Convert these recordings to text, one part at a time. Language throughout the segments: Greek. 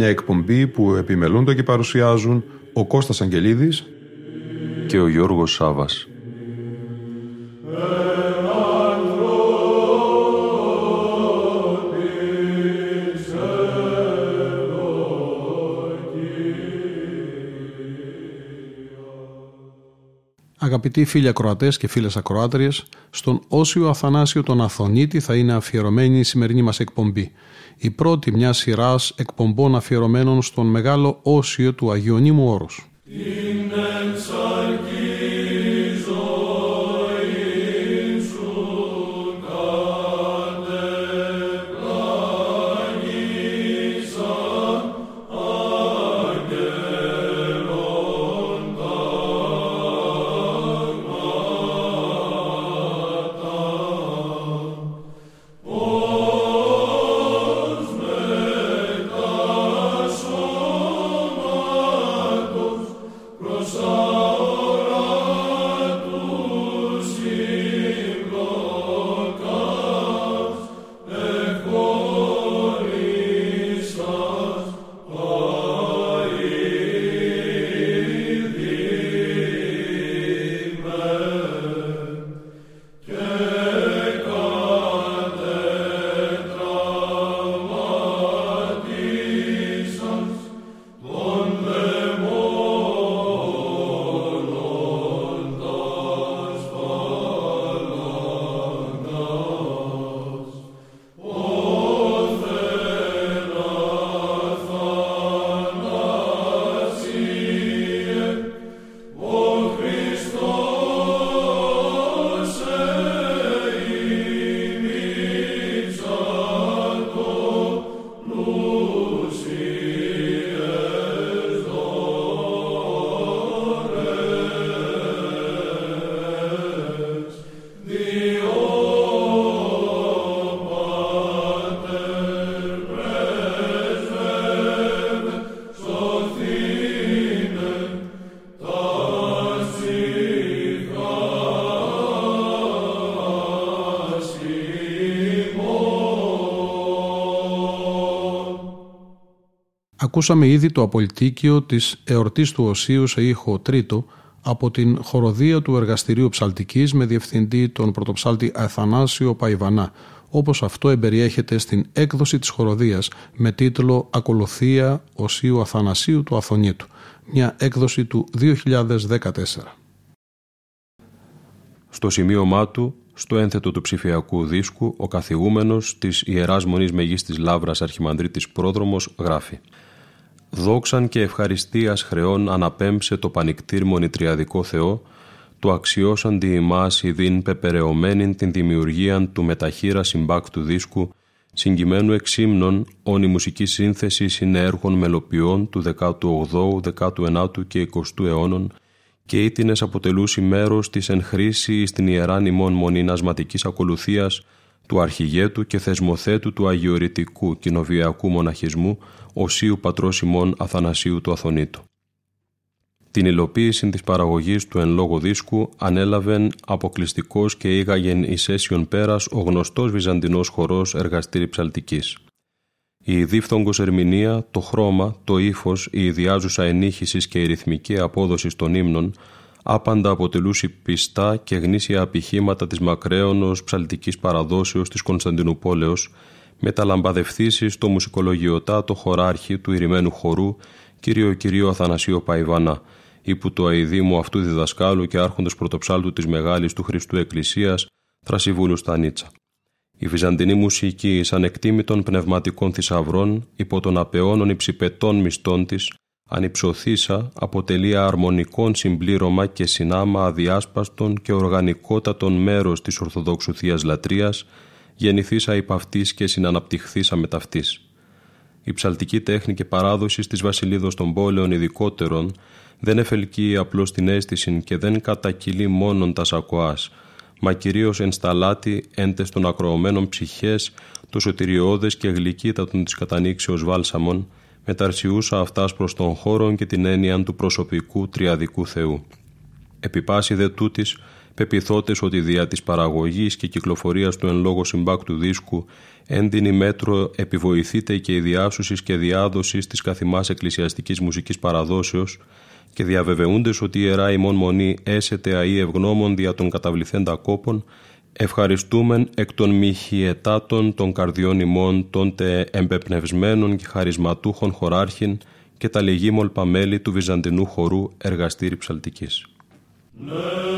Μια εκπομπή που επιμελούνται και παρουσιάζουν ο Κώστας Αγγελίδης και ο Γιώργος Σάβας. Αγαπητοί φίλοι ακροατές και φίλες ακροάτριες, στον Όσιο Αθανάσιο τον Αθωνίτη θα είναι αφιερωμένη η σημερινή μας εκπομπή. Η πρώτη μιας σειράς εκπομπών αφιερωμένων στον μεγάλο Όσιο του Αγιονίμου Όρους. Ακούσαμε ήδη το απολυτίκιο της εορτής του Οσίου σε ήχο τρίτο από την χοροδία του Εργαστηρίου Ψαλτικής με διευθυντή τον πρωτοψάλτη Αθανάσιο Παϊβανά, όπως αυτό εμπεριέχεται στην έκδοση της χοροδίας με τίτλο «Ακολουθία Οσίου Αθανασίου του Αθωνίτου», μια έκδοση του 2014. Στο σημείωμά του, στο ένθετο του ψηφιακού δίσκου, ο καθηγούμενος της Ιεράς Μονής Μεγίστης Λάβρας Αρχιμανδρίτης Πρόδρομος γράφει δόξαν και ευχαριστίας χρεών αναπέμψε το πανικτήρ μονητριαδικό Θεό, το αξιώσαντι ημάς ειδήν πεπεραιωμένην την δημιουργία του μεταχείρα συμπάκτου δίσκου, συγκειμένου εξύμνων όν η μουσική σύνθεση συνέργων μελοποιών του 18ου, 19ου και 20ου αιώνων και ήτινες αποτελούσι μέρος της εν χρήση στην Ιεράν ημών μονήν ασματικής ακολουθίας του αρχηγέτου και θεσμοθέτου του αγιορητικού κοινοβιακού μοναχισμού Οσίου Πατρός ημών Αθανασίου του Αθωνίτου. Την υλοποίηση της παραγωγής του εν λόγω δίσκου ανέλαβεν αποκλειστικός και ήγαγεν εις αίσιον πέρας ο γνωστός βυζαντινός χορός εργαστήρι ψαλτικής. Η δίφθογκος ερμηνεία, το χρώμα, το ύφος, η ιδιάζουσα ενήχησης και η ρυθμική απόδοση των ύμνων άπαντα αποτελούσε πιστά και γνήσια απηχήματα της μακραίωνος ψαλτικής παραδόσεως της Κωνσταντινούπολεως μεταλαμπαδευθήσει στο μουσικολογιοτάτο χωράρχη του ηρημένου χορού κύριο κυρίο Αθανασίο Παϊβανά, υπού το αηδήμου αυτού διδασκάλου και άρχοντος πρωτοψάλτου της Μεγάλης του Χριστού Εκκλησίας, Θρασιβούλου Στανίτσα. Η βυζαντινή μουσική σαν εκτίμητων πνευματικών θησαυρών υπό των απεώνων υψηπετών μισθών της, ανυψωθήσα αποτελεί αρμονικών συμπλήρωμα και συνάμα αδιάσπαστον και οργανικότατον μέρος της Ορθοδόξου Θείας Λατρείας γεννηθήσα υπ' αυτής και συναναπτυχθήσα με ταυτής. Η ψαλτική τέχνη και παράδοσης της βασιλίδος των πόλεων ειδικότερων δεν εφελκύει απλώς την αίσθηση και δεν κατακυλεί μόνον τα σακοάς, μα κυρίως ενσταλάτη έντες των ακροωμένων ψυχές, το σωτηριώδες και γλυκύτατον της κατανοίξεως βάλσαμον, μεταρσιούσα αυτάς προς τον χώρο και την έννοια του προσωπικού τριαδικού Θεού. Επιπάση δε τούτης, πεπιθώτες ότι δια της παραγωγής και κυκλοφορίας του εν λόγω συμπάκτου δίσκου έντινη μέτρο επιβοηθείται και η διάσωσης και διάδοσης της καθημάς εκκλησιαστικής μουσικής παραδόσεως και διαβεβαιούντες ότι η Ιερά ημών Μονή έσεται αή ευγνώμων δια των καταβληθέντα κόπων, ευχαριστούμεν εκ των μοιχιετάτων των καρδιών ημών τόντε εμπεπνευσμένων και χαρισματούχων χωράρχην και τα λιγίμολπα μέλη του Βυζαντινού χορού εργαστήρι ψαλτικής. Learn.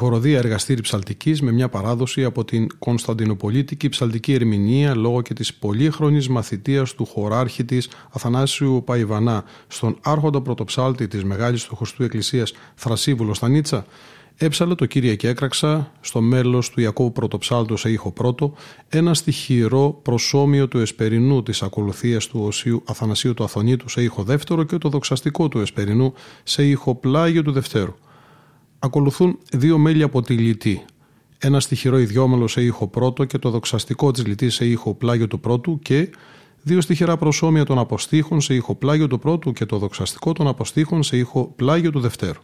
Χοροδία εργαστήρι ψαλτικής με μια παράδοση από την Κωνσταντινοπολίτικη ψαλτική ερμηνεία λόγω και της πολύχρονης μαθητείας του χωράρχη της Αθανάσιου Παϊβανά στον άρχοντα πρωτοψάλτη της Μεγάλης του Χωστού Εκκλησίας Θρασίβουλος Στανίτσα, έψαλε το κύριε και έκραξα στο μέλος του Ιακώβου Πρωτοψάλτου σε ήχο πρώτο ένα στοιχειρό προσώμιο του εσπερινού της ακολουθίας του Οσίου Αθανασίου του Αθωνίτου σε ήχο δεύτερο και το δοξαστικό του εσπερινού σε ήχο πλάγιο του δευτέρου ακολουθούν δύο μέλη από τη λυτή. Ένας στοιχειρό ιδιόμελο σε ήχο πρώτο και το δοξαστικό της λυτή σε ήχο πλάγιο του πρώτου και δύο στοιχειρά προσώμια των αποστήχων σε ήχο πλάγιο του πρώτου και το δοξαστικό των αποστήχων σε ήχο πλάγιο του δευτέρου.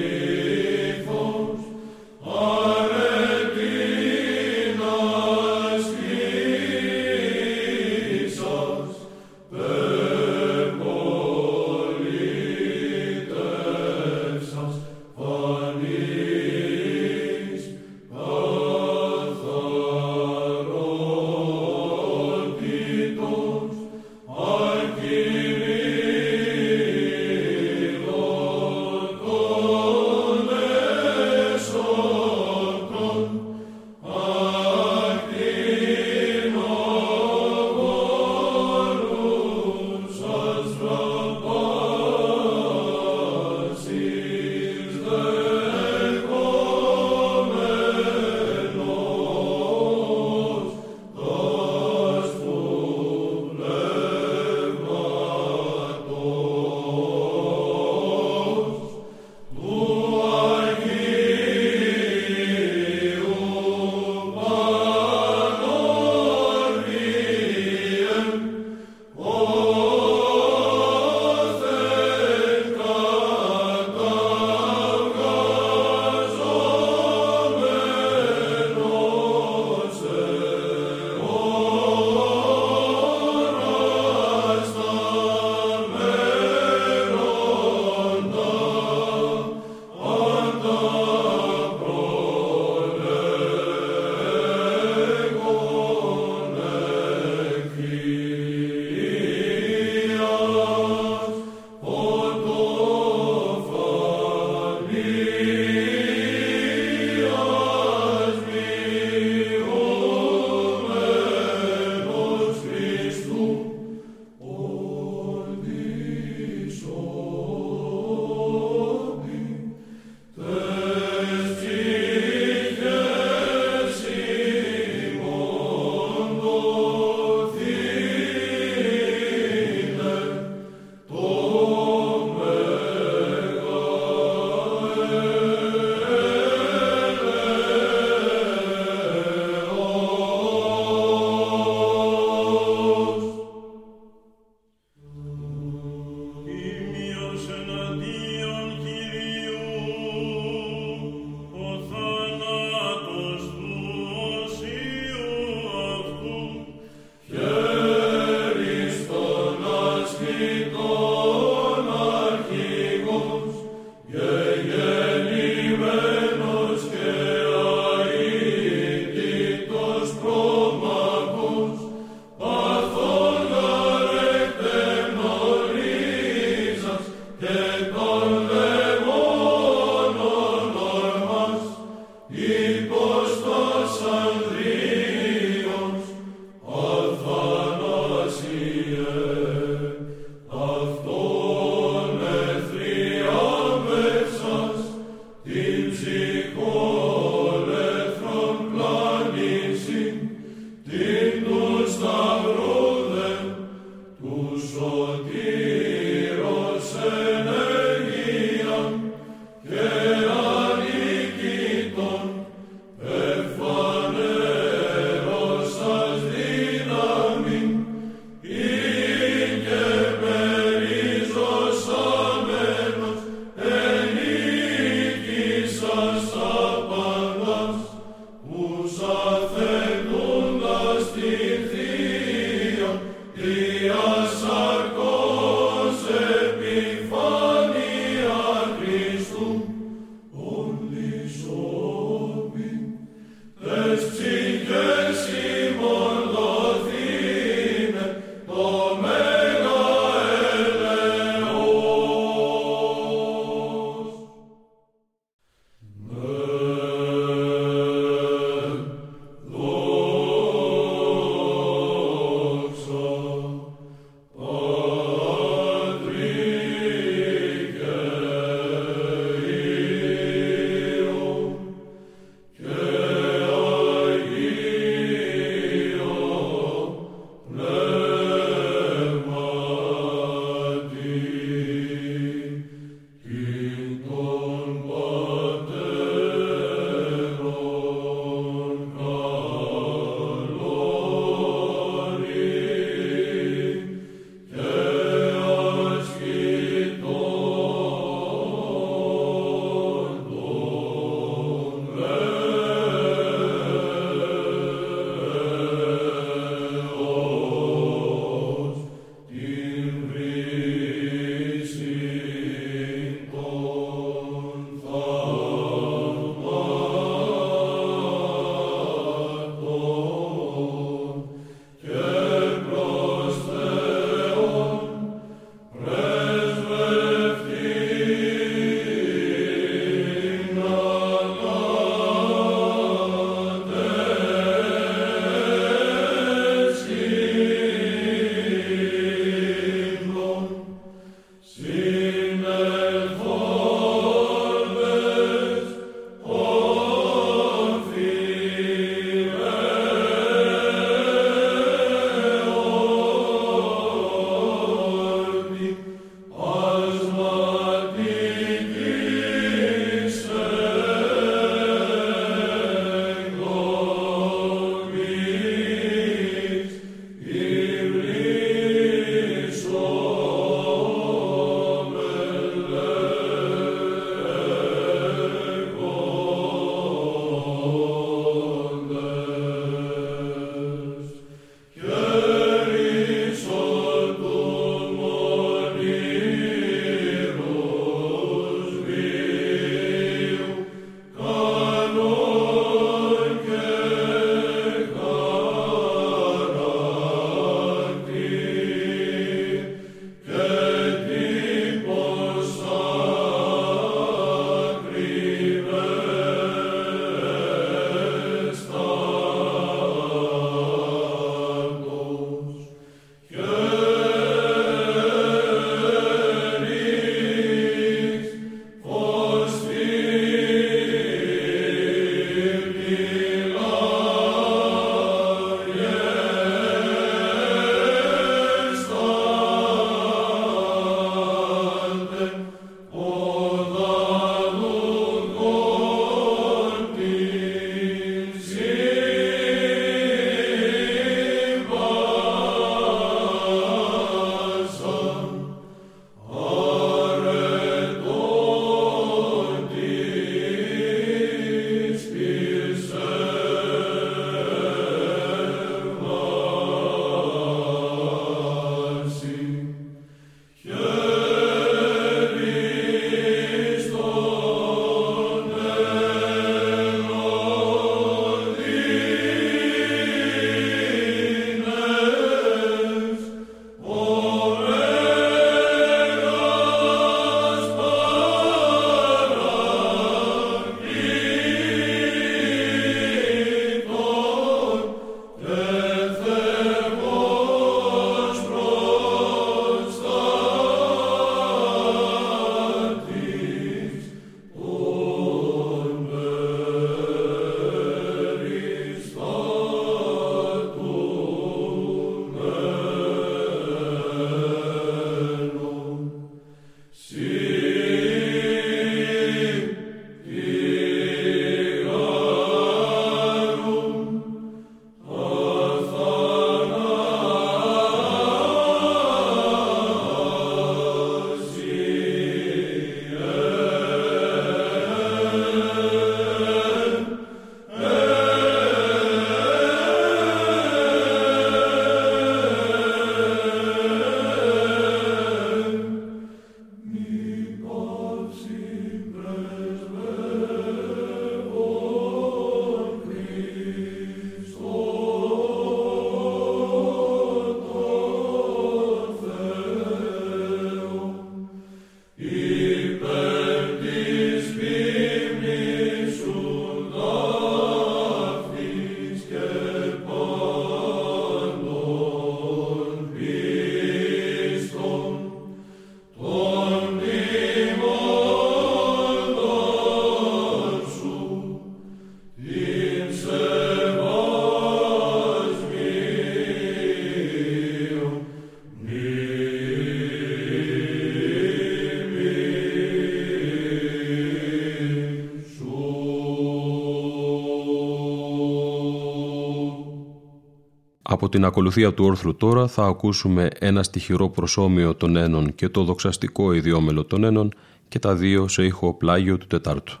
Από την ακολουθία του όρθρου τώρα θα ακούσουμε ένα στοιχειρό προσώμιο των ένων και το δοξαστικό ιδιόμελο των ένων και τα δύο σε ήχο πλάγιο του Τετάρτου.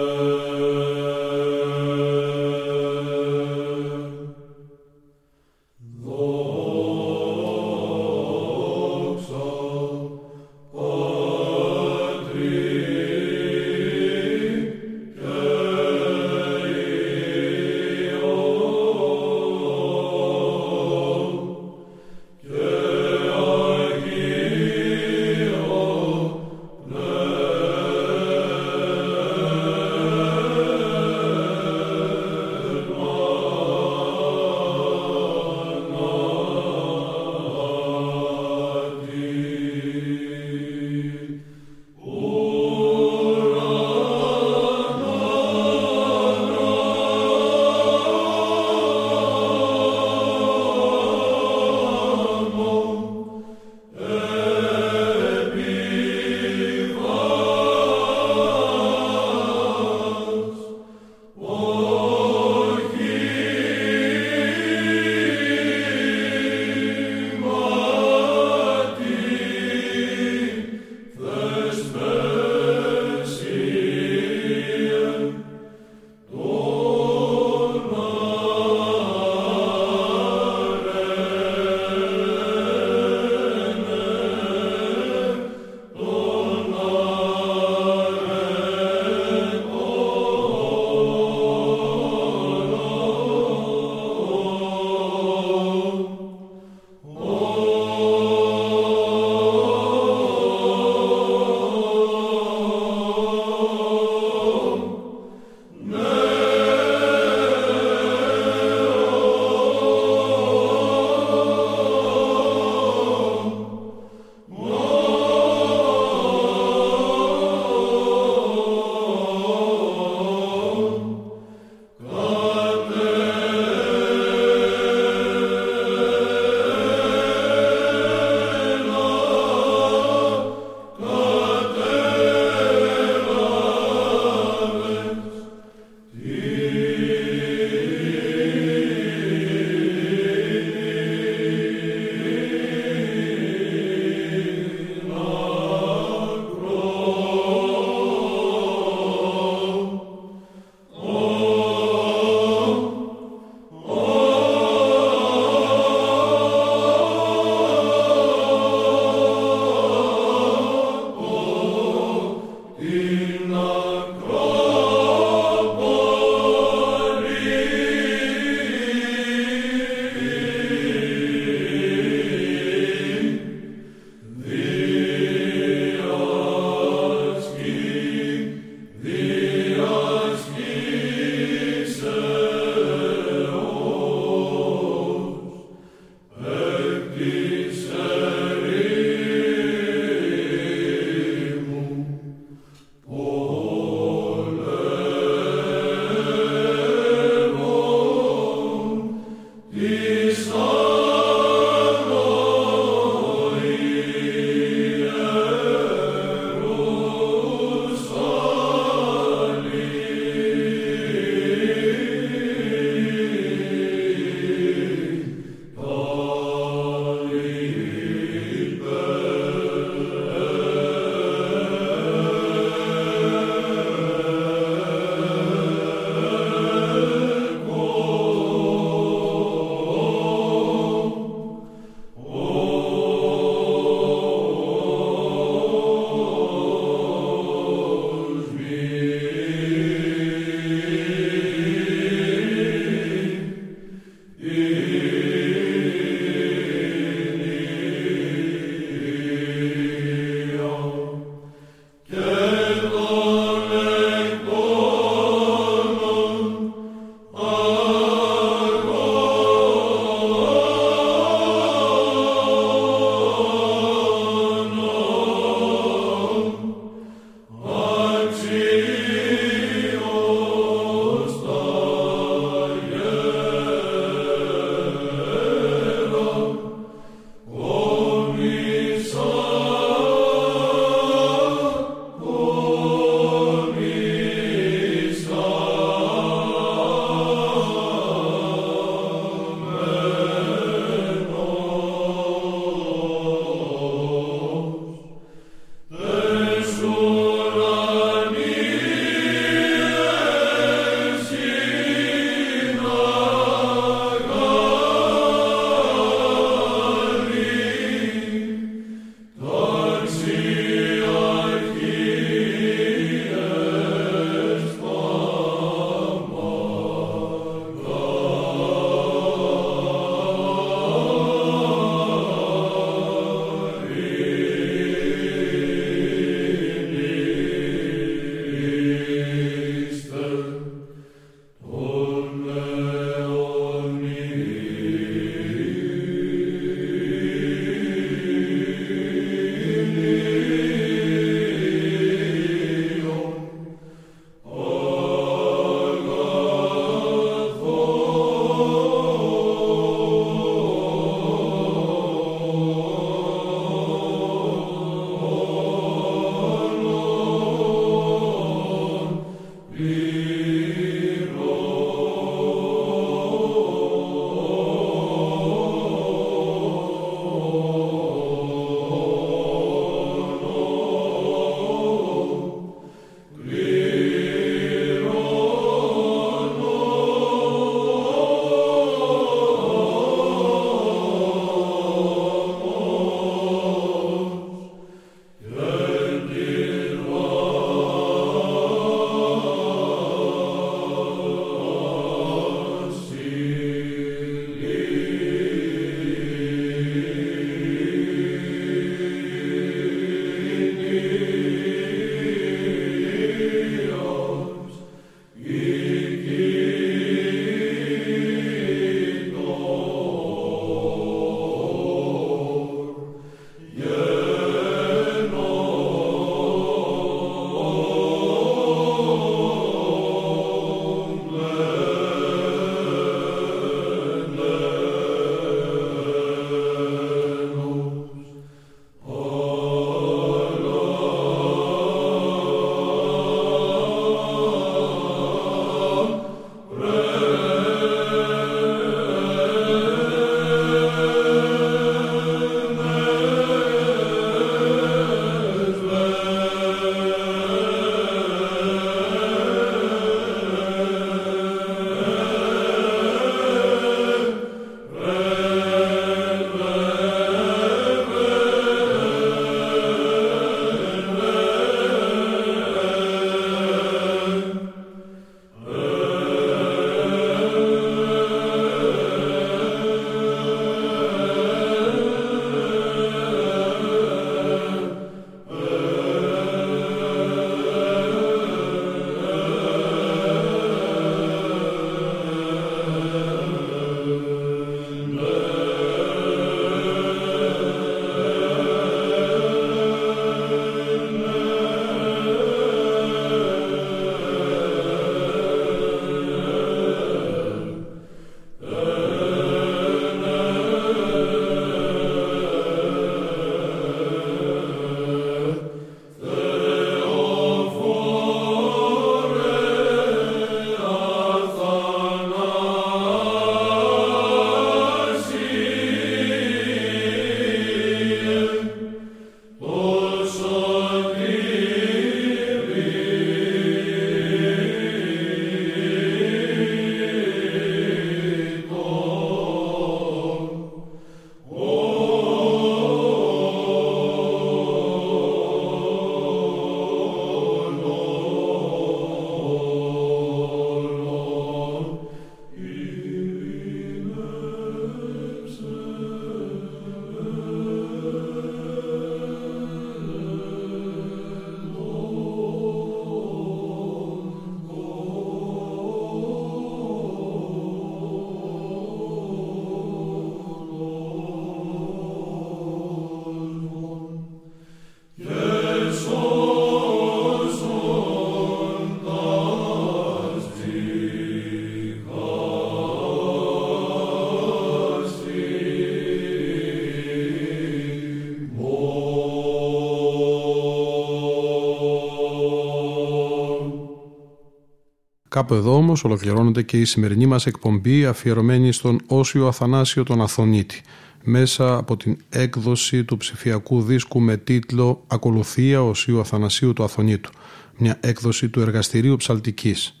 Κάπου εδώ όμως ολοκληρώνεται και η σημερινή μας εκπομπή αφιερωμένη στον Όσιο Αθανάσιο τον Αθωνίτη μέσα από την έκδοση του ψηφιακού δίσκου με τίτλο «Ακολουθία Οσίου Αθανασίου του Αθωνίτου», μια έκδοση του Εργαστηρίου Ψαλτικής.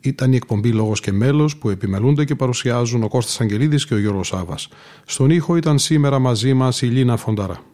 Ήταν η εκπομπή Λόγος και Μέλος που επιμελούνται και παρουσιάζουν ο Κώστας Αγγελίδης και ο Γιώργος Σάβας. Στον ήχο ήταν σήμερα μαζί μας η Λίνα Φονταρά.